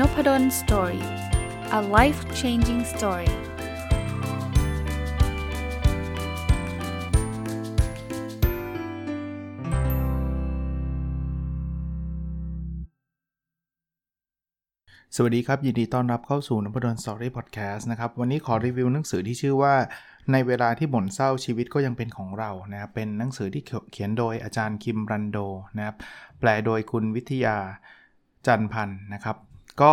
n o p a d o l story a life changing story สวัสดีครับ ยินดีต้อนรับเข้าสู่นพดล Story Podcast นะครับ วันนี้ขอรีวิวหนังสือที่ชื่อว่า ในเวลาที่หม่นเศร้าชีวิตก็ยังเป็นของเรานะครับเป็นหนังสือที่เขียนโดยอาจารย์คิมรันโดนะครับแปลโดยคุณวิทยาจันพันธ์นะครับ ก็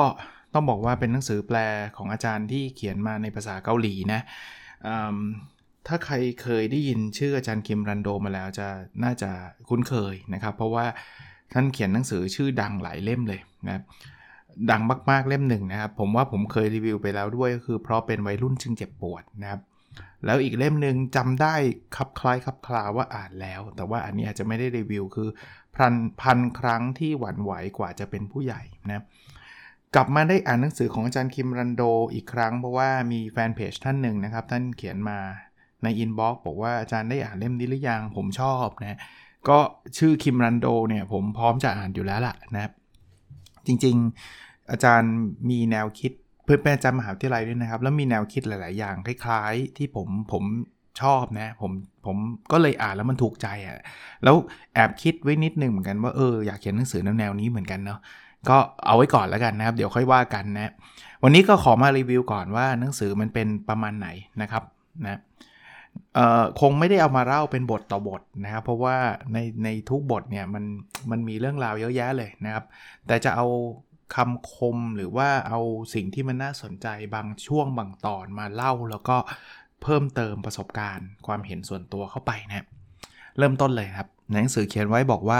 ต้องบอกว่าเป็นหนังสือแปลของอาจารย์ที่เขียนมาในภาษาเกาหลีนะถ้าใครเคยได้ยินชื่ออาจารย์คิมรันโดมาแล้วจะน่าจะคุ้นเคยนะครับ เพราะว่าท่านเขียนหนังสือชื่อดังหลายเล่มเลยนะดังมาก ๆ เล่มหนึ่งนะครับ ผมว่าผมเคยรีวิวไปแล้วด้วยก็คือเพราะเป็นวัยรุ่นจึงเจ็บปวดนะครับ แล้วอีกเล่มหนึ่งจำได้คลับคล้ายคลับคลาว่าอ่านแล้ว แต่ว่าอันนี้อาจจะไม่ได้รีวิวคือพันพันครั้งที่หวั่นไหวกว่าจะเป็นผู้ใหญ่นะครับ กลับมาได้อ่านหนังสือของอาจารย์คิมรันโดอีกครั้ง เพราะว่ามีแฟนเพจท่านหนึ่งนะครับ ท่านเขียนมาในอินบ็อกซ์บอกว่าอาจารย์ได้อ่านเล่มนี้หรือยังผมชอบนะก็ชื่อคิมรันโดเนี่ยผมพร้อมจะอ่านอยู่แล้วล่ะนะจริงๆอาจารย์มีแนวคิดเพราะเป็นอาจารย์มหาวิทยาลัยด้วยนะครับ แล้วมีแนวคิดหลาย ๆ อย่างคล้าย ๆ ที่ผมผมชอบนะผมผมก็เลยอ่านแล้วมันถูกใจอะ่ะแล้วแอบคิดไว้นิดนึงเหมือนกันว่าเอออยากเขียนหนังสือแนวนี้เหมือนกันเนาะ ก็เอาไว้ก่อนแล้วกันนะครับ เดี๋ยวค่อยว่ากันนะ วันนี้ก็ขอมารีวิวก่อนว่าหนังสือมันเป็นประมาณไหนนะครับนะคงไม่ได้เอามาเล่าเป็นบทต่อบทนะครับ เพราะว่าในในทุกบทเนี่ยมันมันมีเรื่องราวเยอะแยะเลยนะครับ แต่จะเอาคำคมหรือว่าเอาสิ่งที่มันน่าสนใจบางช่วงบางตอนมาเล่าแล้วก็เพิ่มเติมประสบการณ์ ความเห็นส่วนตัวเข้าไปนะเริ่มต้นเลยครับหนังสือเขียนไว้บอกว่า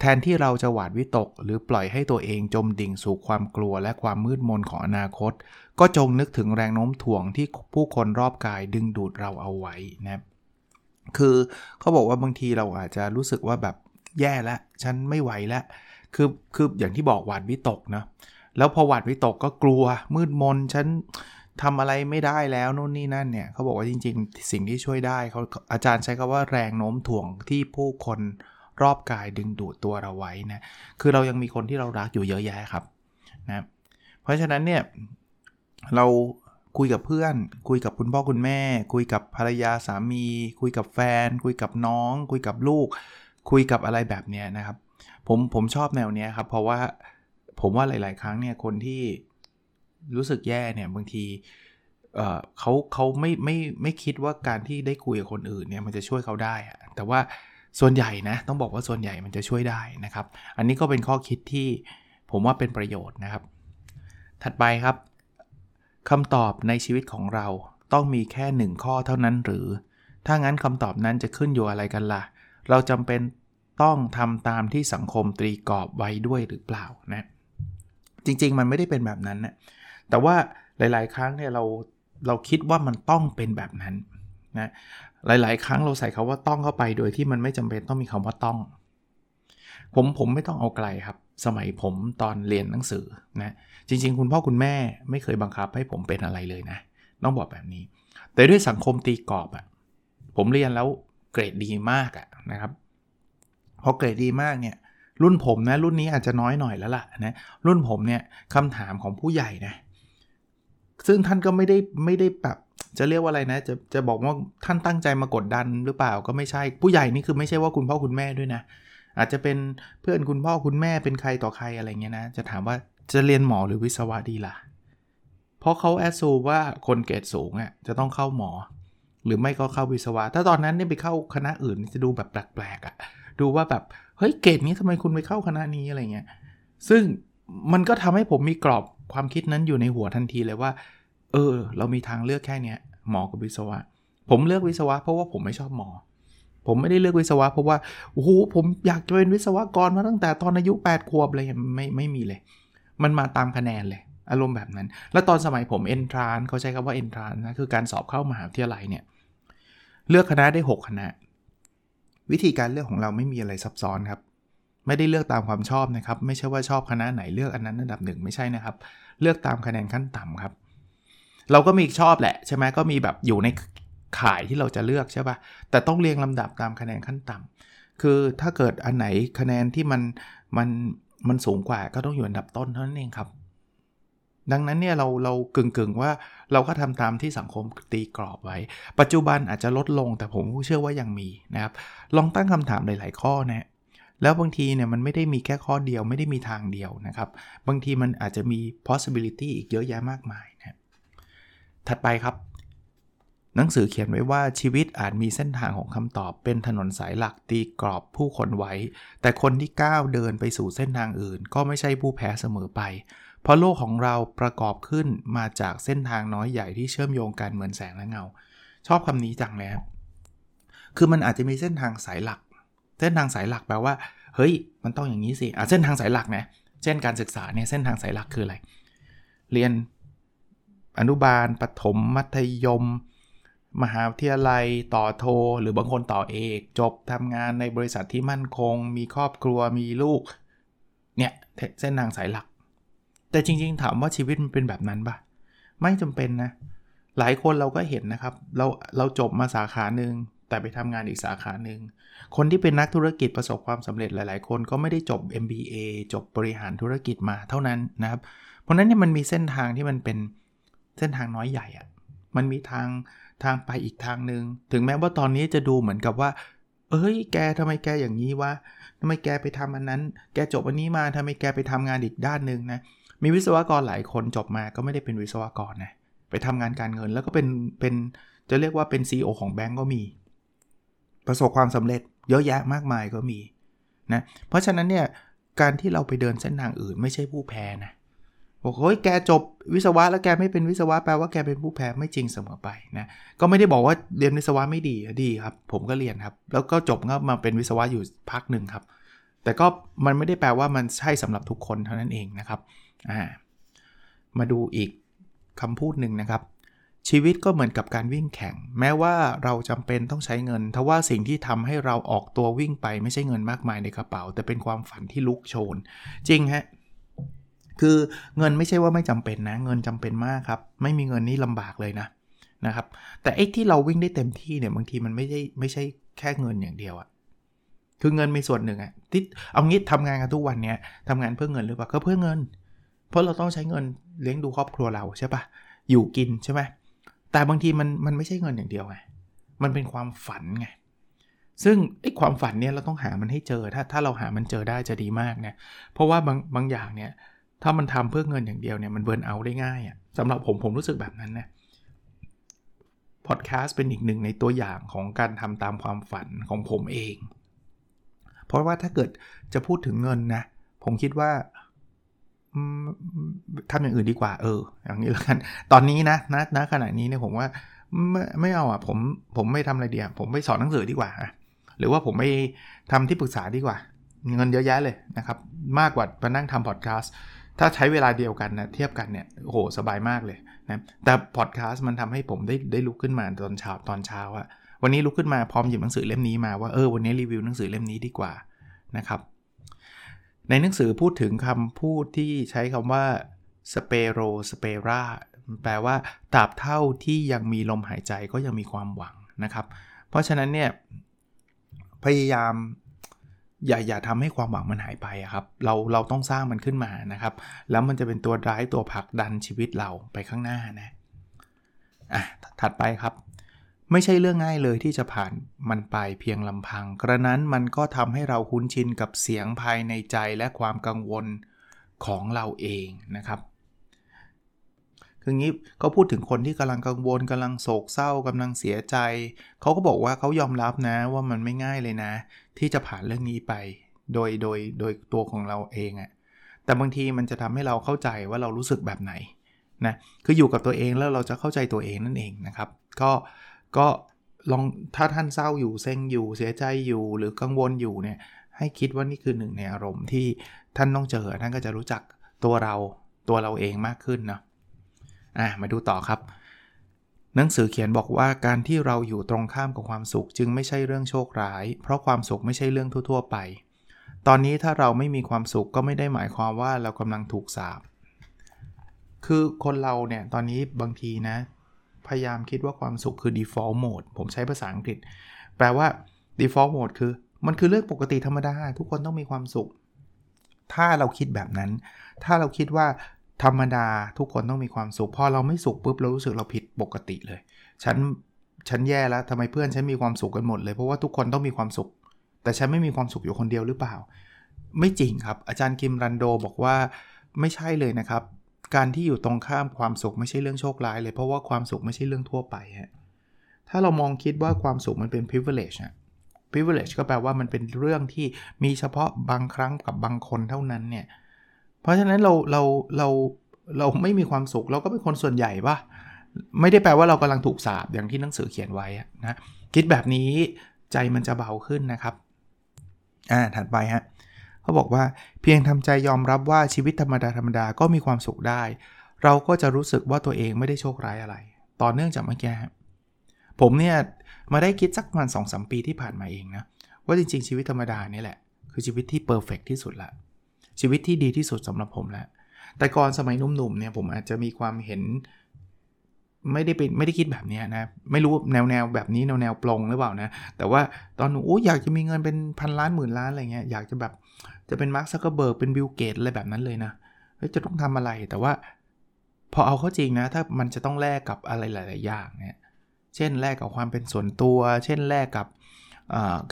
แทนที่เราจะหวาดวิตก หรือปล่อยให้ตัวเองจมดิ่งสู่ความกลัวและความมืดมนของอนาคต ก็จงนึกถึงแรงโน้มถ่วงที่ผู้คนรอบกายดึงดูดเราเอาไว้นะคือเขาบอกว่าบางทีเราอาจจะรู้สึกว่าแบบแย่แล้วฉันไม่ไหวแล้วคือคืออย่างที่บอกหวาดวิตกนะแล้วพอหวาดวิตกก็กลัวมืดมนฉันทำอะไรไม่ได้แล้วนู่นนี่นั่นเนี่ยเขาบอกว่าจริง ๆ สิ่งที่ช่วยได้เขาอาจารย์ใช้คำว่าแรงโน้มถ่วงที่ผู้คน รอบกายดึงดูดตัวเราไว้นะ คือเรายังมีคนที่เรารักอยู่เยอะแยะครับนะ เพราะฉะนั้นเนี่ยเราคุยกับเพื่อน คุยกับคุณพ่อคุณแม่ คุยกับภรรยาสามี คุยกับแฟน คุยกับน้อง คุยกับลูก คุยกับอะไรแบบเนี้ยนะครับ ผมผมชอบแนวเนี้ยครับ เพราะว่าผมว่าหลาย ๆ ครั้งเนี่ยคนที่รู้สึกแย่เนี่ยบางทีเเขาเขาไม่ไม่ไม่คิดว่าการที่ได้คุยกับคนอื่นเนี่ยมันจะช่วยเขาได้ แต่ว่า ส่วนใหญ่นะต้องบอกว่าส่วนใหญ่มันจะช่วยได้นะครับ อันนี้ก็เป็นข้อคิดที่ผมว่าเป็นประโยชน์นะครับ ถัดไปครับคำตอบในชีวิตของเราต้องมีแค่ 1 ข้อเท่านั้นหรือ ถ้างั้นคำตอบนั้นจะขึ้นอยู่อะไรกันละ่ะ เราจำเป็นต้องทำตามที่สังคมตรีกรอบไว้ด้วยหรือเปล่านะจริง ๆ มันไม่ได้เป็นแบบนั้นนะแต่ว่าหลาย ๆ ครั้งเนี่ยเราเราคิดว่ามันต้องเป็นแบบนั้นนะ หลาย ๆ ครั้งเราใส่คาว่าต้องเข้าไปโดยที่มันไม่จำเป็นต้องมีคำว่าต้อง ผมผมไม่ต้องเอาไกลครับ สมัยผมตอนเรียนหนังสือนะจริง ๆ คุณพ่อคุณแม่ไม่เคยบังคับให้ผมเป็นอะไรเลยนะต้องบอกแบบนี้ แต่ด้วยสังคมตีกรอบอะ่ะผมเรียนแล้วเกรดดีมากอะ่ะนะครับพอเกรดดีมากเนี่ยรุ่นผมนะรุ่นนี้อาจจะน้อยหน่อยแล้วล่ะนะรุ่นผมเนี่ยคำถามของผู้ใหญ่นะซึ่งท่านก็ไม่ได้ไม่ได้แบบ จะเรียกว่าอะไรนะ จะจะบอกว่าท่านตั้งใจมากดดันหรือเปล่าก็ไม่ใช่ ผู้ใหญ่นี่คือไม่ใช่ว่าคุณพ่อคุณแม่ด้วยนะ อาจจะเป็นเพื่อนคุณพ่อคุณแม่เป็นใครต่อใครอะไรเงี้ยนะ จะถามว่าจะเรียนหมอหรือวิศวะดีล่ะ เพราะเขาแอดซูว่าคนเกรดสูงอะจะต้องเข้าหมอ หรือไม่ก็เข้าวิศวะ ถ้าตอนนั้นเนี่ยไปเข้าคณะอื่นจะดูแบบแปลกๆอะ ดูว่าแบบเฮ้ยเกรดนี้ทำไมคุณไปเข้าคณะนี้อะไรเงี้ย ซึ่งมันก็ทำให้ผมมีกรอบความคิดนั้นอยู่ในหัวทันทีเลยว่า เออ เรามีทางเลือกแค่เนี้ยหมอกับวิศวะ ผมเลือกวิศวะเพราะว่าผมไม่ชอบหมอ ผมไม่ได้เลือกวิศวะเพราะว่าโอ้โหผมอยากจะเป็นวิศวกรมาตั้งแต่ตอนอายุ8ขวบเลยไม่ไม่มีเลย มันมาตามคะแนนเลย อารมณ์แบบนั้น แล้วตอนสมัยผมเอนทรานเขาใช้คำว่าเอนทรานนะคือการสอบเข้ามหาวิทยาลัยเนี่ยเลือกคณะได้ 6 คณะ วิธีการเลือกของเราไม่มีอะไรซับซ้อนครับไม่ได้เลือกตามความชอบนะครับ ไม่ใช่ว่าชอบคณะไหนเลือกอันนั้นอันดับหนึ่งไม่ใช่นะครับ เลือกตามคะแนนขั้นต่ำครับ เราก็มีชอบแหละใช่ไหมก็มีแบบอยู่ในขายที่เราจะเลือกใช่ปะ่ะแต่ต้องเรียงลำดับตามคะแนนขั้นต่ำคือถ้าเกิดอันไหนคะแนนที่มันมันมันสูงกว่าก็ต้องอยู่อันดับต้นเท่านั้นเองครับ ดังนั้นเนี่ยเราเรากึ่งๆว่าเราก็ทำตามที่สังคมตีกรอบไว้ ปัจจุบันอาจจะลดลงแต่ผมเชื่อว่ายังมีนะครับ ลองตั้งคำถามหลาย ๆ ข้อนะแล้วบางทีเนี่ยมันไม่ได้มีแค่ข้อเดียวไม่ได้มีทางเดียวนะครับ บางทีมันอาจจะมี possibility อีกเยอะแยะมากมาย ถัดไปครับ หนังสือเขียนไว้ว่าชีวิตอาจมีเส้นทางของคำตอบเป็นถนนสายหลักตีกรอบผู้คนไว้ แต่คนที่ก้าวเดินไปสู่เส้นทางอื่น ก็ไม่ใช่ผู้แพ้เสมอไป เพราะโลกของเราประกอบขึ้นมาจากเส้นทางน้อยใหญ่ที่เชื่อมโยงกันเหมือนแสงและเงา ชอบคำนี้จังเลยครับคือมันอาจจะมีเส้นทางสายหลัก เส้นทางสายหลักแปลว่า เฮ้ย มันต้องอย่างนี้สิอะเส้นทางสายหลักนะ เช่นการศึกษาเนี่ย เส้นทางสายหลักคืออะไร เรียน อนุบาลปฐมมัธยม มหาวิทยาลัยต่อโท หรือบางคนต่อเอก จบทำงานในบริษัทที่มั่นคง มีครอบครัวมีลูก เนี่ย เส้นทางสายหลัก แต่จริง ๆ ถามว่าชีวิตมันเป็นแบบนั้นปะไม่จำเป็นนะ หลายคนเราก็เห็นนะครับ เราเราจบมาสาขาหนึ่งแต่ไปทำงานอีกสาขาหนึ่ง คนที่เป็นนักธุรกิจประสบความสำเร็จหลาย ๆ คนก็ไม่ได้จบ MBA จบบริหารธุรกิจมาเท่านั้นนะครับ เพราะนั้นเนี่ยมันมีเส้นทางที่มันเป็น เส้นทางน้อยใหญ่อะมันมีทางทางไปอีกทางหนึ่งถึงแม้ว่าตอนนี้จะดูเหมือนกับว่า เอ้ย แกทำไมแกอย่างนี้วะทำไมแกไปทำอันนั้น แกจบอันนี้มาทำไมแกไปทำงานอีกด้านหนึ่งนะ มีวิศวกรหลายคนจบมาก็ไม่ได้เป็นวิศวกรนะ ไปทำงานการเงินแล้วก็เป็นเป็นจะเรียกว่าเป็น CEO ของแบงก์ก็มี ประสบความสำเร็จเยอะแยะมากมายก็มีนะ เพราะฉะนั้นเนี่ยการที่เราไปเดินเส้นทางอื่นไม่ใช่ผู้แพ้นะ บอกเฮ้ยแกจบวิศวะแล้วแกไม่เป็นวิศวะแปลว่าแกเป็นผู้แพ้ไม่จริงเสมอไปนะก็ไม่ได้บอกว่าเรียนวิศวะไม่ดีดีครับ ผมก็เรียนครับ แล้วก็จบก็มาเป็นวิศวะอยู่พักหนึ่งครับ แต่ก็มันไม่ได้แปลว่ามันใช่สำหรับทุกคนเท่านั้นเองนะครับอ่ามาดูอีกคำพูดหนึ่งนะครับ ชีวิตก็เหมือนกับการวิ่งแข่ง แม้ว่าเราจำเป็นต้องใช้เงินทว่าสิ่งที่ทำให้เราออกตัววิ่งไปไม่ใช่เงินมากมายในกระเป๋า แต่เป็นความฝันที่ลุกโชน จริงฮะ คือเงินไม่ใช่ว่าไม่จำเป็นนะ เงินจำเป็นมากครับ ไม่มีเงินนี่ลำบากเลยนะนะครับ แต่ไอ้ที่เราวิ่งได้เต็มที่เนี่ยบางทีมันไม่ใช่ไม่ใช่แค่เงินอย่างเดียวอะคือเงินมีส่วนหนึ่งอะที่เอางี้ทำงานกันทุกวันเนี้ยทำงานเพื่อเงินหรือเปล่าก็เพื่อเงิน เพราะเราต้องใช้เงินเลี้ยงดูครอบครัวเราใช่ปะอยู่กินใช่ไหมแต่บางทีมันมันไม่ใช่เงินอย่างเดียวไงมันเป็นความฝันไงซึ่งไอ้ความฝันเนี่ยเราต้องหามันให้เจอถ้าถ้าเราหามันเจอได้จะดีมากนะเพราะว่าบางบางอย่างเนี่ย ถ้ามันทำเพื่อเงินอย่างเดียวเนี่ยมันเบิร์นเอาได้ง่ายอะ่ะสำหรับผมผมรู้สึกแบบนั้นนะพอดแคสต์เป็นอีกหนึ่งในตัวอย่างของการทำตามความฝันของผมเอง เพราะว่าถ้าเกิดจะพูดถึงเงินนะ ผมคิดว่าทำอย่างอื่นดีกว่า เออ อย่างนี้แล้วกัน ตอนนี้นะนะณขณะนี้เนี่ยผมว่าไม่ไม่เอาอะ ผมผมไม่ทำอะไรเดียวผมไปสอนหนังสือดีกว่า หรือว่าผมไปทำที่ปรึกษาดีกว่า เงินเยอะแยะเลยนะครับ มากกว่ามานั่งทำพอดแคสต์ ถ้าใช้เวลาเดียวกันนะเทียบกันเนี่ยโอ้โหสบายมากเลยนะแต่พอดแคสต์มันทำให้ผมได้ได้ลุกขึ้นมาตอนเช้าตอนเช้าอะวันนี้ลุกขึ้นมาพร้อมหยิบหนังสือเล่มนี้มาว่าเออวันนี้รีวิวหนังสือเล่มนี้ดีกว่านะครับ ในหนังสือพูดถึงคำพูดที่ใช้คำว่า spero spera แปลว่าตราบเท่าที่ยังมีลมหายใจก็ยังมีความหวังนะครับ เพราะฉะนั้นเนี่ยพยายาม อย่าอย่าทำให้ความหวังมันหายไปครับเราเราต้องสร้างมันขึ้นมานะครับ แล้วมันจะเป็นตัวร้ายตัวผลักดันชีวิตเราไปข้างหน้านะอะถัดไปครับ ไม่ใช่เรื่องง่ายเลยที่จะผ่านมันไปเพียงลำพัง กระนั้นมันก็ทำให้เราคุ้นชินกับเสียงภายในใจและความกังวลของเราเองนะครับ คืองี้ก็พูดถึงคนที่กำลังกังวลกำลังโศกเศร้ากำลังเสียใจ เขาก็บอกว่าเขายอมรับนะว่ามันไม่ง่ายเลยนะ ที่จะผ่านเรื่องนี้ไป โดยโดยโดยตัวของเราเองอะแต่บางทีมันจะทำให้เราเข้าใจว่าเรารู้สึกแบบไหนนะคืออยู่กับตัวเองแล้วเราจะเข้าใจตัวเองนั่นเองนะครับ ก็ก็ลองถ้าท่านเศร้าอยู่เซ็งอยู่เสียใจอยู่หรือกังวลอยู่เนี่ยให้คิดว่านี่คือหนึ่งในอารมณ์ที่ท่านต้องเจอท่านก็จะรู้จักตัวเราตัวเราเองมากขึ้นเนาะ อะมาดูต่อครับ หนังสือเขียนบอกว่าการที่เราอยู่ตรงข้ามกับความสุขจึงไม่ใช่เรื่องโชคร้าย เพราะความสุขไม่ใช่เรื่องทั่ว ๆ ไป ตอนนี้ถ้าเราไม่มีความสุขก็ไม่ได้หมายความว่าเรากำลังถูกสาบคือคนเราเนี่ยตอนนี้บางทีนะ พยายามคิดว่าความสุขคือ default mode ผมใช้ภาษาอังกฤษ แปลว่า default mode คือ มันคือเรื่องปกติธรรมดา ทุกคนต้องมีความสุข ถ้าเราคิดแบบนั้น ถ้าเราคิดว่า ธรรมดาทุกคนต้องมีความสุขพอเราไม่สุขปุ๊บเรารู้สึกเราผิดปกติเลย ฉันฉันแย่แล้วทำไมเพื่อนฉันมีความสุขกันหมดเลยเพราะว่าทุกคนต้องมีความสุข แต่ฉันไม่มีความสุขอยู่คนเดียวหรือเปล่า ไม่จริงครับ อาจารย์คิมรันโดบอกว่าไม่ใช่เลยนะครับ การที่อยู่ตรงข้ามความสุขไม่ใช่เรื่องโชคร้ายเลยเพราะว่าความสุขไม่ใช่เรื่องทั่วไปฮะถ้าเรามองคิดว่าความสุขมันเป็น privilege นะ privilege ก็แปลว่ามันเป็นเรื่องที่มีเฉพาะบางครั้งกับบางคนเท่านั้นเนี่ย เพราะฉะนั้นเราเราเราเราไม่มีความสุขเราก็เป็นคนส่วนใหญ่ปะไม่ได้แปลว่าเรากำลังถูกสาบอย่างที่หนังสือเขียนไว้นะคิดแบบนี้ใจมันจะเบาขึ้นนะครับอ่าถัดไปฮะเขาบอกว่าเพียงทำใจยอมรับว่าชีวิตธรรมดาธรรมดาก็มีความสุขได้ เราก็จะรู้สึกว่าตัวเองไม่ได้โชคร้ายอะไร ต่อเนื่องจากเมื่อกี้ผมเนี่ยมาได้คิดสักประมาณสองสปีที่ผ่านมาเองนะว่าจริงๆชีวิตธรรมดานี่แหละ คือชีวิตที่เพอร์เฟกที่สุดละ ชีวิตที่ดีที่สุดสำหรับผมแล้ว แต่ก่อนสมัยหนุ่มๆเนี่ยผมอาจจะมีความเห็น ไม่ได้เป็นไม่ได้คิดแบบนี้นะ ไม่รู้แนวแนวแบบนี้แนวแนวปลงหรือเปล่านะ แต่ว่าตอนหนุ่มอยากจะมีเงินเป็นพันล้านหมื่นล้านอะไรเงี้ยอยากจะแบบจะเป็นมาร์คซักเกอร์เบิร์กเป็นบิลเกตอะไรแบบนั้นเลยนะจะต้องทำอะไรแต่ว่า พอเอาเข้าจริงนะ ถ้ามันจะต้องแลกกับอะไรหลาย ๆ อย่างเนี่ย เช่นแลกกับความเป็นส่วนตัว เช่นแลกกับ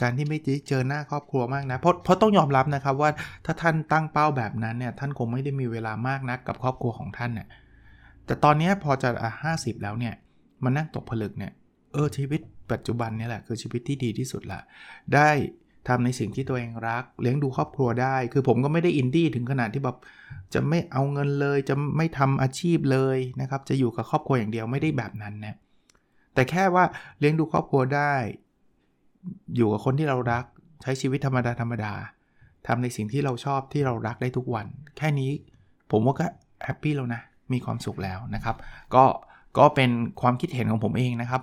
การที่ไม่เจอหน้าครอบครัวมากนะเพราะเพราะต้องยอมรับนะครับว่าถ้าท่านตั้งเป้าแบบนั้นเนี่ยท่านคงไม่ได้มีเวลามากนักกับครอบครัวของท่านเนี่ยแต่ตอนนี้พอจะห้าสิบแล้วเนี่ยมานั่งตกผลึกเนี่ยเออชีวิตปัจจุบันนี่แหละคือชีวิตที่ดีที่สุดละได้ทำในสิ่งที่ตัวเองรัก เลี้ยงดูครอบครัวได้ คือผมก็ไม่ได้อินดี้ถึงขนาดที่แบบจะไม่เอาเงินเลยจะไม่ทำอาชีพเลยนะครับ จะอยู่กับครอบครัวอย่างเดียวไม่ได้แบบนั้นนะแต่แค่ว่าเลี้ยงดูครอบครัวได้ อยู่กับคนที่เรารักใช้ชีวิตธรรมดาธรรมดาทำในสิ่งที่เราชอบที่เรารักได้ทุกวัน แค่นี้ผมว่าก็แฮปปี้แล้วนะ มีความสุขแล้วนะครับ ก็ก็เป็นความคิดเห็นของผมเองนะครับ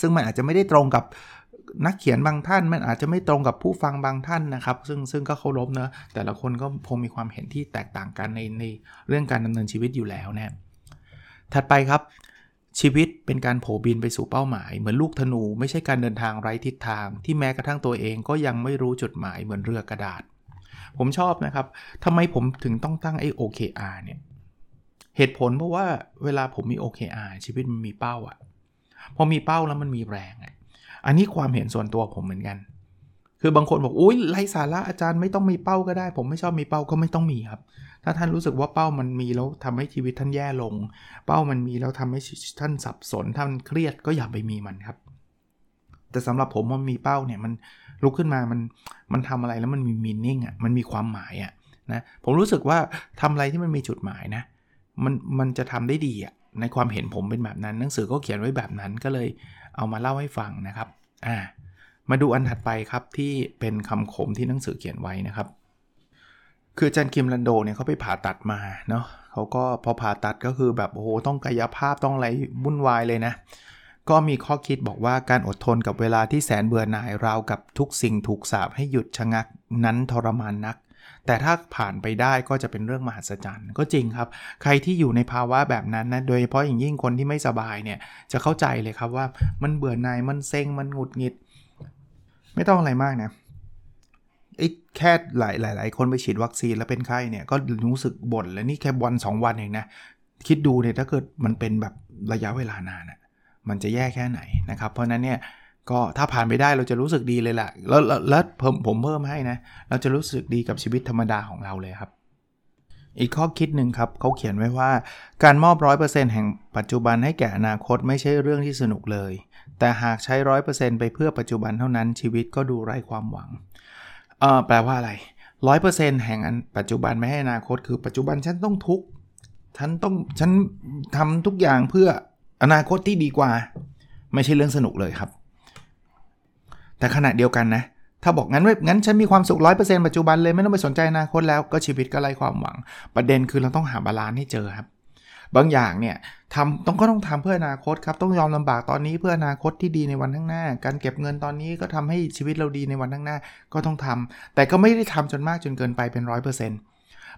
ซึ่งมันอาจจะไม่ได้ตรงกับนักเขียนบางท่าน มันอาจจะไม่ตรงกับผู้ฟังบางท่านนะครับ ซึ่งซึ่งก็เคารพเนะแต่ละคนก็คงมีความเห็นที่แตกต่างกันในในเรื่องการดำเนินชีวิตอยู่แล้วนะถัดไปครับ ชีวิตเป็นการโผบินไปสู่เป้าหมาย เหมือนลูกธนูไม่ใช่การเดินทางไร้ทิศทาง ที่แม้กระทั่งตัวเองก็ยังไม่รู้จุดหมายเหมือนเรือกระดาษ ผมชอบนะครับทำไมผมถึงต้องตั้งไอ้ OKR เนี่ยเหตุผลเพราะว่าเวลาผมมี OKR ชีวิตมันมีเป้าอะพอมีเป้าแล้วมันมีแรงอะอันนี้ความเห็นส่วนตัวผมเหมือนกัน คือบางคนบอกอุ้ยไรสาระอาจารย์ไม่ต้องมีเป้าก็ได้ ผมไม่ชอบมีเป้าก็ไม่ต้องมีครับ ถ้าท่านรู้สึกว่าเป้ามันมีแล้วทำให้ชีวิตท่านแย่ลง เป้ามันมีแล้วทำให้ท่านสับสนท่านเครียดก็อย่าไปมีมันครับ แต่สำหรับผมมันมีเป้าเนี่ยมันลุกขึ้นมามันมันทำอะไรแล้วมันมีมีนิ่งอะมันมีความหมายอะนะผมรู้สึกว่าทำอะไรที่มันมีจุดหมายนะมันมันจะทำได้ดีอะในความเห็นผมเป็นแบบนั้นหนังสือก็เขียนไว้แบบนั้นก็เลยเอามาเล่าให้ฟังนะครับอ่ามาดูอันถัดไปครับที่เป็นคำขมที่หนังสือเขียนไว้นะครับ คือจันคิมลันโดเนี่ยเขาไปผ่าตัดมาเนาะเขาก็พอผ่าตัดก็คือแบบโอ้โหต้องกายภาพต้องอะไรวุ่นวายเลยนะ ก็มีข้อคิดบอกว่าการอดทนกับเวลาที่แสนเบื่อหน่ายราวกับทุกสิ่งถูกสาบให้หยุดชะงักนั้นทรมานนัก แต่ถ้าผ่านไปได้ก็จะเป็นเรื่องมหัศจรรย์ ก็จริงครับ ใครที่อยู่ในภาวะแบบนั้นนะโดยเฉพาะอย่างยิ่งคนที่ไม่สบายเนี่ยจะเข้าใจเลยครับว่ามันเบื่อหน่ายมันเซ็งมันหงุดหงิด ไม่ต้องอะไรมากนะ ไอ้แค่หลายหลายหลายคนไปฉีดวัคซีนแล้วเป็นไข้เนี่ยก็รู้สึกบ่นแล้วนี่แค่วัน 2 วันเองนะ คิดดูเนี่ยถ้าเกิดมันเป็นแบบระยะเวลานานอะ่ะมันจะแย่แค่ไหนนะครับ เพราะนั้นเนี่ยก็ถ้าผ่านไปได้เราจะรู้สึกดีเลยแหละแล้วแล้วผมผมเพิ่มให้นะ เราจะรู้สึกดีกับชีวิตธรรมดาของเราเลยครับ อีกข้อคิดหนึ่งครับเขาเขียนไว้ว่า การมอบร้อยเปอร์เซ็นต์แห่งปัจจุบันให้แก่อนาคตไม่ใช่เรื่องที่สนุกเลย แต่หากใช้ร้อยเปอร์เซ็นต์ไปเพื่อปัจจุบันเท่านั้นชีวิตก็ดูไร้ความหวัง เออแปลว่าอะไรร้อยเปอร์เซ็นต์แห่งอันปัจจุบันไม่ให้อนาคต คือปัจจุบันฉันต้องทุกข์ฉันต้องฉันทำทุกอย่างเพื่ออนาคตที่ดีกว่า ไม่ใช่เรื่องสนุกเลยครับ แต่ขณะเดียวกันนะ ถ้าบอกงั้นงั้นฉันมีความสุขร้อยเปอร์เซ็นต์ปัจจุบันเลยไม่ต้องไปสนใจอนาคตแล้วก็ชีวิตก็ไร้ความหวัง ประเด็นคือเราต้องหา balance ให้เจอครับ บางอย่างเนี่ยทำต้องก็ต้องทำเพื่ออนาคตครับต้องยอมลำบากตอนนี้เพื่ออนาคตที่ดีในวันข้างหน้า การเก็บเงินตอนนี้ก็ทำให้ชีวิตเราดีในวันข้างหน้าก็ต้องทำแต่ก็ไม่ได้ทำจนมากจนเกินไปเป็นร้อยเปอร์เซ็นต์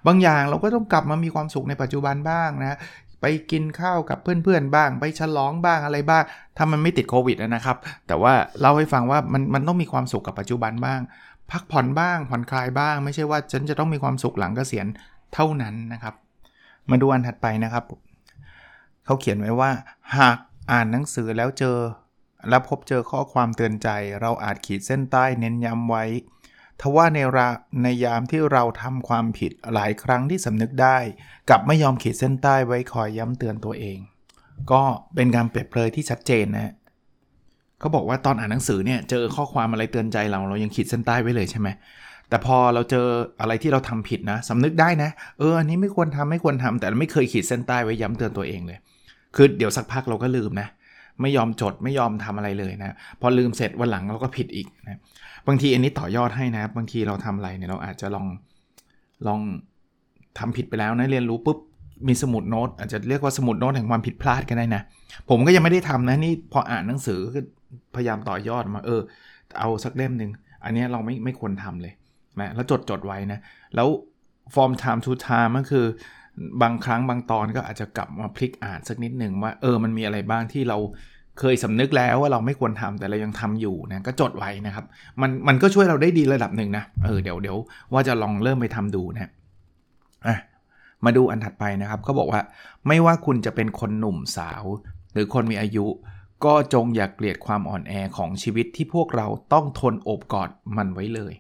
บางอย่างเราก็ต้องกลับมามีความสุขในปัจจุบันบ้างนะไปกินข้าวกับเพื่อนๆบ้าง ไปฉลองบ้างอะไรบ้าง ถ้ามันไม่ติดโควิดนะครับ แต่ว่าเล่าให้ฟังว่ามันมันต้องมีความสุขกับปัจจุบันบ้าง พักผ่อนบ้างผ่อนคลายบ้าง ไม่ใช่ว่าฉันจะต้องมีความสุขหลังเกษียณเท่านั้นนะครับ มาดูอันถัดไปนะครับ เขาเขียนไว้ว่า หากอ่านหนังสือแล้วเจอ แล้วพบเจอข้อความเตือนใจ เราอาจขีดเส้นใต้เน้นย้ำไว้ทว่าในราในยามที่เราทำความผิดหลายครั้งที่สำนึกได้ กับไม่ยอมขีดเส้นใต้ไว้คอยย้ำเตือนตัวเอง ก็เป็นการเปรียบเปรยที่ชัดเจนนะเขาบอกว่าตอนอ่านหนังสือเนี่ยเจอข้อความอะไรเตือนใจเราเรายังขีดเส้นใต้ไว้เลยใช่ไหม แต่พอเราเจออะไรที่เราทำผิดนะสำนึกได้นะ เอออันนี้ไม่ควรทำไม่ควรทำแต่ไม่เคยขีดเส้นใต้ไว้ย้ำเตือนตัวเองเลย คือเดี๋ยวสักพักเราก็ลืมนะไม่ยอมจดไม่ยอมทำอะไรเลยนะ พอลืมเสร็จวันหลังเราก็ผิดอีกนะบางทีอันนี้ต่อยอดให้นะ บางทีเราทำอะไรเนี่ยเราอาจจะลองลองทำผิดไปแล้วนะเรียนรู้ปุ๊บมีสมุดโน้ตอาจจะเรียกว่าสมุดโน้ตแห่งความผิดพลาดก็ได้นะ ผมก็ยังไม่ได้ทำนะนี่พออ่านหนังสือก็พยายามต่อยอดมา เออ เอาสักเล่มหนึ่งอันนี้เราไม่ไม่ควรทำเลย นะแล้วจดจดไว้นะ แล้วฟอร์ม time to time ก็คือบางครั้งบางตอนก็อาจจะกลับมาพลิกอ่านสักนิดหนึ่งว่าเออมันมีอะไรบ้างที่เราเคยสำนึกแล้วว่าเราไม่ควรทำแต่เรายังทำอยู่นะก็จดไว้นะครับ มันมันก็ช่วยเราได้ดีระดับหนึ่งนะเออเดี๋ยวเดี๋ยวว่าจะลองเริ่มไปทำดูนะอะมาดูอันถัดไปนะครับเขาบอกว่าไม่ว่าคุณจะเป็นคนหนุ่มสาว หรือคนมีอายุ ก็จงอย่ากเกลียดความอ่อนแอของชีวิตที่พวกเราต้องทนโอบกอดมันไว้เลย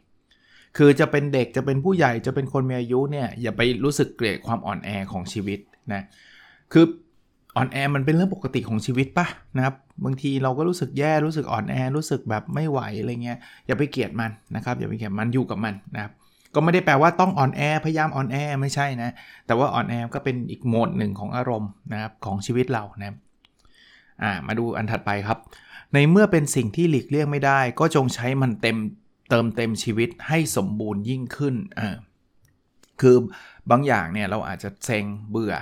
คือจะเป็นเด็กจะเป็นผู้ใหญ่จะเป็นคนมีอายุเนี่ยอย่าไปรู้สึกเกลียดความอ่อนแอของชีวิตนะคืออ่อนแอมันเป็นเรื่องปกติของชีวิตปะนะครับบางทีเราก็รู้สึกแย่รู้สึกอ่อนแอรู้สึกแบบไม่ไหวอะไรเงี้ยอย่าไปเกลียดมันนะครับอย่าไปเกลียดมันอยู่กับมันนะครับก็ไม่ได้แปลว่าต้องอ่อนแอพยายามอ่อนแอไม่ใช่นะแต่ว่าอ่อนแอก็เป็นอีกโหมดหนึ่งของอารมณ์นะครับของชีวิตเรานะอ่ามาดูอันถัดไปครับ ในเมื่อเป็นสิ่งที่หลีกเลี่ยงไม่ได้ ก็จงใช้มันเต็ม เติมเต็มชีวิตให้สมบูรณ์ยิ่งขึ้นอ่าคือบางอย่างเนี่ยเราอาจจะเซ็งเบื่อ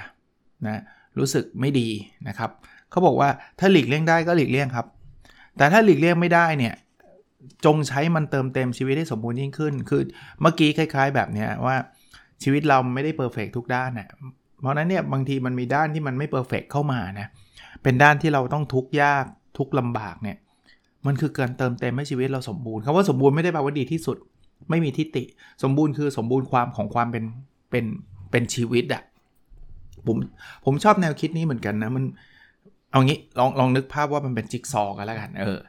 นะรู้สึกไม่ดีนะครับเขาบอกว่าถ้าหลีกเลี่ยงได้ก็หลีกเลี่ยงครับ แต่ถ้าหลีกเลี่ยงไม่ได้เนี่ยจงใช้มันเติมเต็มชีวิตให้สมบูรณ์ยิ่งขึ้น คือเมื่อกี้คล้ายๆ แบบนี้ว่าชีวิตเราไม่ได้ perfect ทุกด้านน่ะเพราะนั้นเนี่ยบางทีมันมีด้านที่มันไม่ perfect เข้ามานะเป็นด้านที่เราต้องทุกข์ยากทุกข์ลำบากเนี่ย มันคือการเติมเต็มให้ชีวิตเราสมบูรณ์คำว่าสมบูรณ์ไม่ได้แปลว่าดีที่สุด ไม่มีทิฏฐิสมบูรณ์คือสมบูรณ์ความของความเป็นเป็นเป็นชีวิตอะผมผมชอบแนวคิดนี้เหมือนกันนะมันเอางี้ลองลองนึกภาพว่ามันเป็นจิ๊กซอกันแล้วกันเออ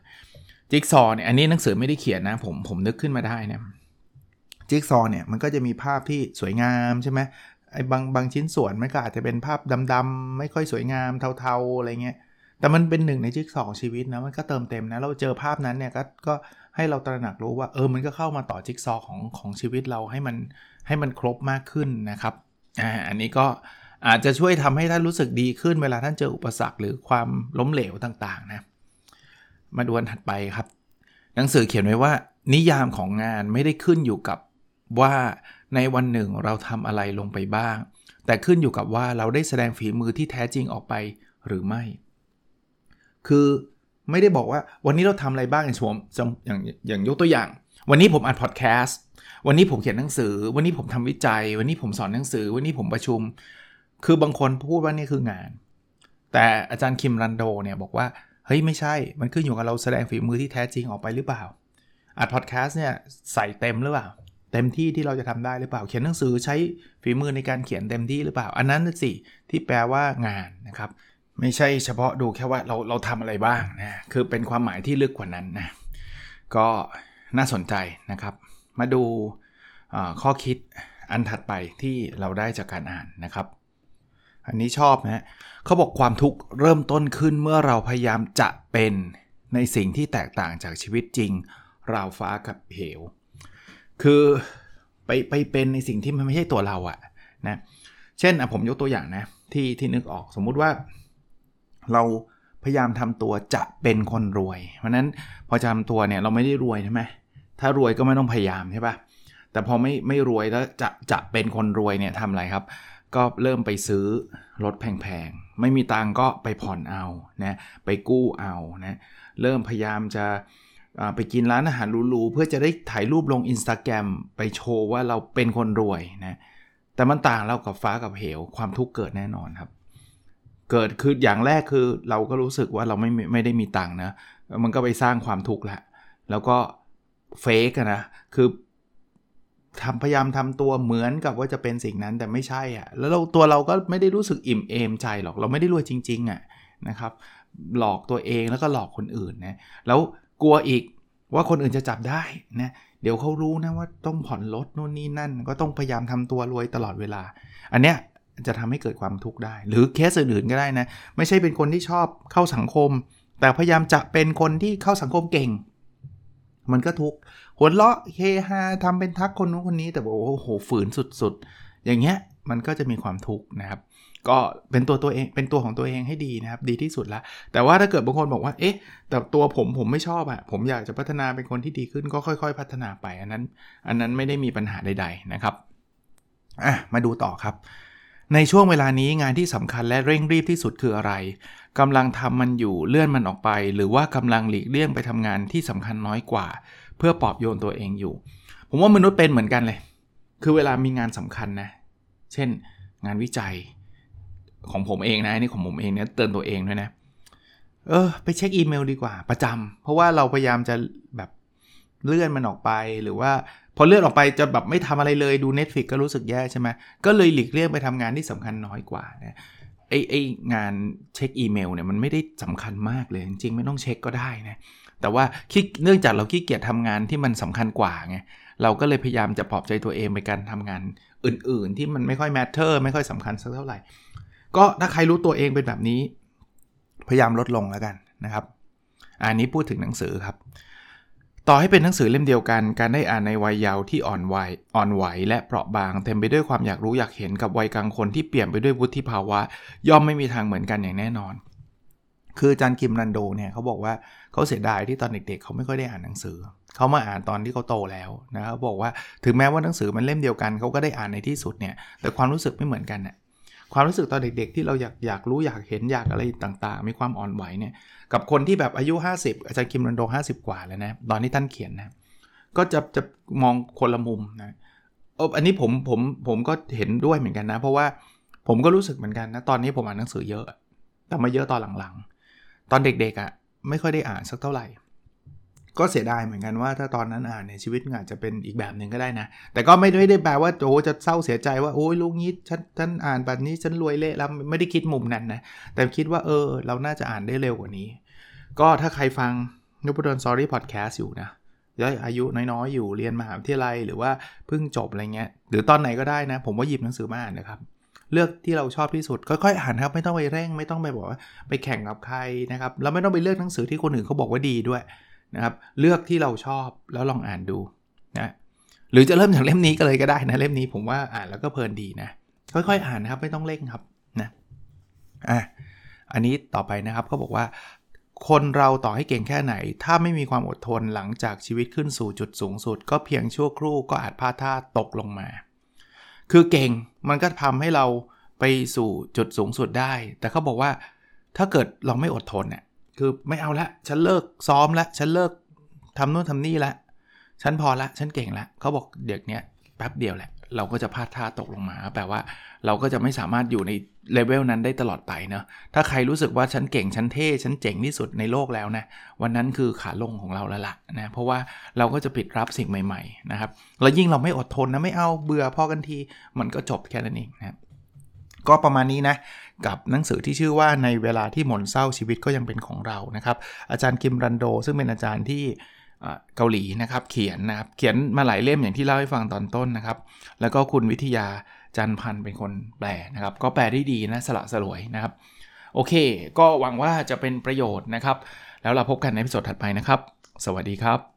จิ๊กซอเนี่ยอันนี้หนังสือไม่ได้เขียนนะผมผมนึกขึ้นมาได้นะจิ๊กซอเนี่ยมันก็จะมีภาพที่สวยงามใช่ไหมไอ้บางบางชิ้นส่วนมันก็อาจจะเป็นภาพดำๆไม่ค่อยสวยงามเทาๆอะไรเงี้ย แต่มันเป็นหนึ่งในจิ๊กซอของชีวิตนะมันก็เติมเต็มนะเราเจอภาพนั้นเนี่ยก็ก็ให้เราตระหนักรู้ว่าเออมันก็เข้ามาต่อจิ๊กซอของของชีวิตเราให้มันให้มันครบมากขึ้นนะครับอ่าอันนี้ก็อาจจะช่วยทำให้ท่านรู้สึกดีขึ้นเวลาท่านเจออุปสรรคหรือความล้มเหลวต่างๆนะมาดูอันถัดไปครับ หนังสือเขียนไว้ว่า นิยามของงานไม่ได้ขึ้นอยู่กับว่าในวันหนึ่งเราทำอะไรลงไปบ้าง แต่ขึ้นอยู่กับว่าเราได้แสดงฝีมือที่แท้จริงออกไปหรือไม่ คือไม่ได้บอกว่าวันนี้เราทำอะไรบ้างอย่างผมอย่างอย่างยกตัวอย่าง วันนี้ผมอัดพอดแคสต์วันนี้ผมเขียนหนังสือ วันนี้ผมทำวิจัย วันนี้ผมสอนหนังสือ วันนี้ผมประชุม คือบางคนพูดว่านี่คืองาน แต่อาจารย์คิมรันโดเนี่ยบอกว่าเฮ้ยไม่ใช่ มันขึ้นอยู่กับเราแสดงฝีมือที่แท้จริงออกไปหรือเปล่า อัดพอดแคสต์เนี่ยใส่เต็มหรือเปล่า เต็มที่ที่เราจะทำได้หรือเปล่า เขียนหนังสือใช้ฝีมือในการเขียนเต็มที่หรือเปล่า อันนั้นสิที่แปลว่างานนะครับ ไม่ใช่เฉพาะดูแค่ว่าเราเราทำอะไรบ้างนะคือเป็นความหมายที่ลึกกว่านั้นนะก็น่าสนใจนะครับ มาดูข้อคิดอันถัดไปที่เราได้จากการอ่านนะครับ อันนี้ชอบนะเขาบอกความทุกข์เริ่มต้นขึ้นเมื่อเราพยายามจะเป็นในสิ่งที่แตกต่างจากชีวิตจริง ราวฟ้ากับเหว คือไปไปเป็นในสิ่งที่มันไม่ใช่ตัวเราอะนะเช่นผมยกตัวอย่างนะที่ที่นึกออกสมมุติว่า เราพยายามทำตัวจะเป็นคนรวย เพราะนั้นพอจะทำตัวเนี่ยเราไม่ได้รวยใช่ไหมถ้ารวยก็ไม่ต้องพยายามใช่ปะแต่พอไม่ไม่รวยแล้วจะจะเป็นคนรวยเนี่ยทำอะไรครับ ก็เริ่มไปซื้อรถแพงๆ ไม่มีตังก็ไปผ่อนเอานะไปกู้เอานะเริ่มพยายามจะไปกินร้านอาหารหรูๆเพื่อจะได้ถ่ายรูปลง Instagram ไปโชว์ว่าเราเป็นคนรวยนะแต่มันต่างเรากับฟ้ากับเหวความทุกข์เกิดแน่นอนครับ เกิดคืออย่างแรกคือเราก็รู้สึกว่าเราไม่ไม่ได้มีตังค์นะ มันก็ไปสร้างความทุกข์แหละ แล้วก็เฟกนะ คือทำพยายามทำตัวเหมือนกับว่าจะเป็นสิ่งนั้นแต่ไม่ใช่อะ่ะ แล้วเราตัวเราก็ไม่ได้รู้สึกอิ่มเอมใจหรอก เราไม่ได้รวยจริง ๆอะ่ะนะครับ หลอกตัวเองแล้วก็หลอกคนอื่นนะ แล้วกลัวอีกว่าคนอื่นจะจับได้นะ เดี๋ยวเขารู้นะว่าต้องผ่อนรถนู่นนี่นั่น ก็ต้องพยายามทำตัวรวยตลอดเวลา อันเนี้ย จะทำให้เกิดความทุกข์ได้ หรือเคสอื่นๆก็ได้นะ ไม่ใช่เป็นคนที่ชอบเข้าสังคม แต่พยายามจะเป็นคนที่เข้าสังคมเก่ง มันก็ทุกข์หัวเราะเฮฮาทำเป็นทักคนนู้นคนนี้ แต่บอกโอ้โหฝืนสุดๆ อย่างเงี้ยมันก็จะมีความทุกข์นะครับ ก็เป็นตัวตัวเองเป็นตัวของตัวเองให้ดีนะครับ ดีที่สุดละแต่ว่าถ้าเกิดบางคนบอกว่า เอ๊ะ แต่ตัวผมผมไม่ชอบอะผมอยากจะพัฒนาเป็นคนที่ดีขึ้นก็ค่อย ๆ พัฒนาไป อันนั้น อันนั้นไม่ได้มีปัญหาใด ๆนะครับอะมาดูต่อครับ ในช่วงเวลานี้งานที่สำคัญและเร่งรีบที่สุดคืออะไรกำลังทำมันอยู่เลื่อนมันออกไป หรือว่ากำลังหลีกเลี่ยงไปทำงานที่สำคัญน้อยกว่า เพื่อปลอบโยนตัวเองอยู่ ผมว่ามนุษย์เป็นเหมือนกันเลย คือเวลามีงานสำคัญนะ เช่น งานวิจัยของผมเองนะนี่ของผมเองเนี่ยเตือนตัวเองด้วยนะเออไปเช็คอีเมลดีกว่าประจำเพราะว่าเราพยายามจะแบบเลื่อนมันออกไปหรือว่า พอเลื่อนออกไปจะแบบไม่ทำอะไรเลยดู Netflix ก็รู้สึกแย่ใช่ไหมก็เลยหลีกเลี่ยงไปทำงานที่สำคัญน้อยกว่านะไอ้ไอ้งานเช็คอีเมลเนี่ยมันไม่ได้สำคัญมากเลย จริงๆไม่ต้องเช็คก็ได้นะแต่ว่าเนื่องจากเราขี้เกียจทำงานที่มันสำคัญกว่าไงเราก็เลยพยายามจะปลอบใจตัวเองไปการทำงานอื่น ๆ ที่มันไม่ค่อย matter ไม่ค่อยสำคัญสักเท่าไหร่ ก็ถ้าใครรู้ตัวเองเป็นแบบนี้ พยายามลดลงแล้วกันนะครับ อันนี้พูดถึงหนังสือครับ ต่อให้เป็นหนังสือเล่มเดียวกัน การได้อ่านในวัยเยาว์ที่อ่อนวัยอ่อนไหวและเปราะบาง เต็มไปด้วยความอยากรู้อยากเห็นกับวัยกลางคนที่เปลี่ยนไปด้วยวุฒิภาวะ ย่อมไม่มีทางเหมือนกันอย่างแน่นอน คืออาจารย์กิมรันโดเนี่ยเขาบอกว่าเขาเสียดายที่ตอนเด็กๆเขาไม่ค่อยได้อ่านหนังสือ เขามาอ่านตอนที่เขาโตแล้วนะครับบอกว่าถึงแม้ว่าหนังสือมันเล่มเดียวกันเขาก็ได้อ่านในที่สุดเนี่ยแต่ความรู้สึกไม่เหมือนกันน่ยความรู้สึกตอนเด็กๆ ที่เราอยากอยากรู้อยากเห็นอยากอะไรต่างๆ มีความอ่อนไหวเนี่ย กับคนที่แบบอายุ 50 อาจารย์คิมรันโด 50 กว่าแล้วนะ ตอนนี้ท่านเขียนนะ ก็จะจะมองคนละมุมนะเอออันนี้ผมผมผมก็เห็นด้วยเหมือนกันนะ เพราะว่าผมก็รู้สึกเหมือนกันนะ ตอนนี้ผมอ่านหนังสือเยอะ แต่มาเยอะตอนหลังๆ ตอนเด็กๆอะ่ะไม่ค่อยได้อ่านสักเท่าไหร่ ก็เสียดายเหมือนกันว่าถ้าตอนนั้นอ่านในชีวิตอาจจะเป็นอีกแบบหนึ่งก็ได้นะ แต่ก็ไม่ได้แปลว่าโอ้จะเศร้าเสียใจว่าโอ้ยลูกนี้ฉันท่านอ่านแบบนี้ฉันรวยเละแล้วไม่ได้คิดมุมนั้นนะแต่คิดว่าเออ เราน่าจะอ่านได้เร็วกว่านี้ ก็ถ้าใครฟังนุบดอนซอรี่พอดแคสต์อยู่นะแล้วอายุน้อยๆ อยู่เรียนมหาวิทยาลัยหรือว่าเพิ่งจบอะไรเงี้ยหรือตอนไหนก็ได้นะ ผมว่าหยิบหนังสือมาอ่านนะครับเลือกที่เราชอบที่สุด ค่อยๆอ่านครับไม่ต้องไปเร่ง ไม่ต้องไปบอกว่าไปแข่งกับใครนะครับแล้วไม่ต้องไปเลือกหนังสือที่คนอื่นเขาบอกว่าดีด้วย นะครับเลือกที่เราชอบแล้วลองอ่านดูนะหรือจะเริ่มจากเล่มนี้ก็เลยก็ได้นะเล่มนี้ผมว่าอ่านแล้วก็เพลินดีนะค่อยๆ อ่านนะครับไม่ต้องเร่งครับนะอะอันนี้ต่อไปนะครับเขาบอกว่า คนเราต่อให้เก่งแค่ไหน ถ้าไม่มีความอดทนหลังจากชีวิตขึ้นสู่จุดสูงสุด ก็เพียงชั่วครู่ก็อาจพลาดท่าตกลงมา คือเก่งมันก็ทำให้เราไปสู่จุดสูงสุดได้ แต่เขาบอกว่าถ้าเกิดเราไม่อดทนเนี่ย คือไม่เอาละฉันเลิกซ้อมละฉันเลิกทำนู่นทำนี่ละฉันพอละฉันเก่งละเขาบอกเด็กเนี้ยแป๊บเดียวแหละเราก็จะพลาดท่าตกลงมา แปลว่าเราก็จะไม่สามารถอยู่ในเลเวลนั้นได้ตลอดไปเนาะถ้าใครรู้สึกว่าฉันเก่งฉันเท่ฉันเจ๋งที่สุดในโลกแล้วนะวันนั้นคือขาลงของเราแล้วล่ะนะเพราะว่าเราก็จะปิดรับสิ่งใหม่ๆนะครับแล้วยิ่งเราไม่อดทนนะไม่เอาเบื่อพอกันที มันก็จบแค่นั้นเองนะก็ประมาณนี้นะ กับหนังสือที่ชื่อว่าในเวลาที่หม่นเศร้าชีวิตก็ยังเป็นของเรานะครับอาจารย์กิมรันโด ซึ่งเป็นอาจารย์ที่เกาหลีนะครับเขียนนะครับเขียนมาหลายเล่มอย่างที่เล่าให้ฟังตอนต้นนะครับ แล้วก็คุณวิทยาจันพันธ์เป็นคนแปลนะครับ ก็แปลได้ดีนะสละสลวยนะครับ โอเค ก็หวังว่าจะเป็นประโยชน์นะครับ แล้วเราพบกันในพิสดถัดไปนะครับ สวัสดีครับ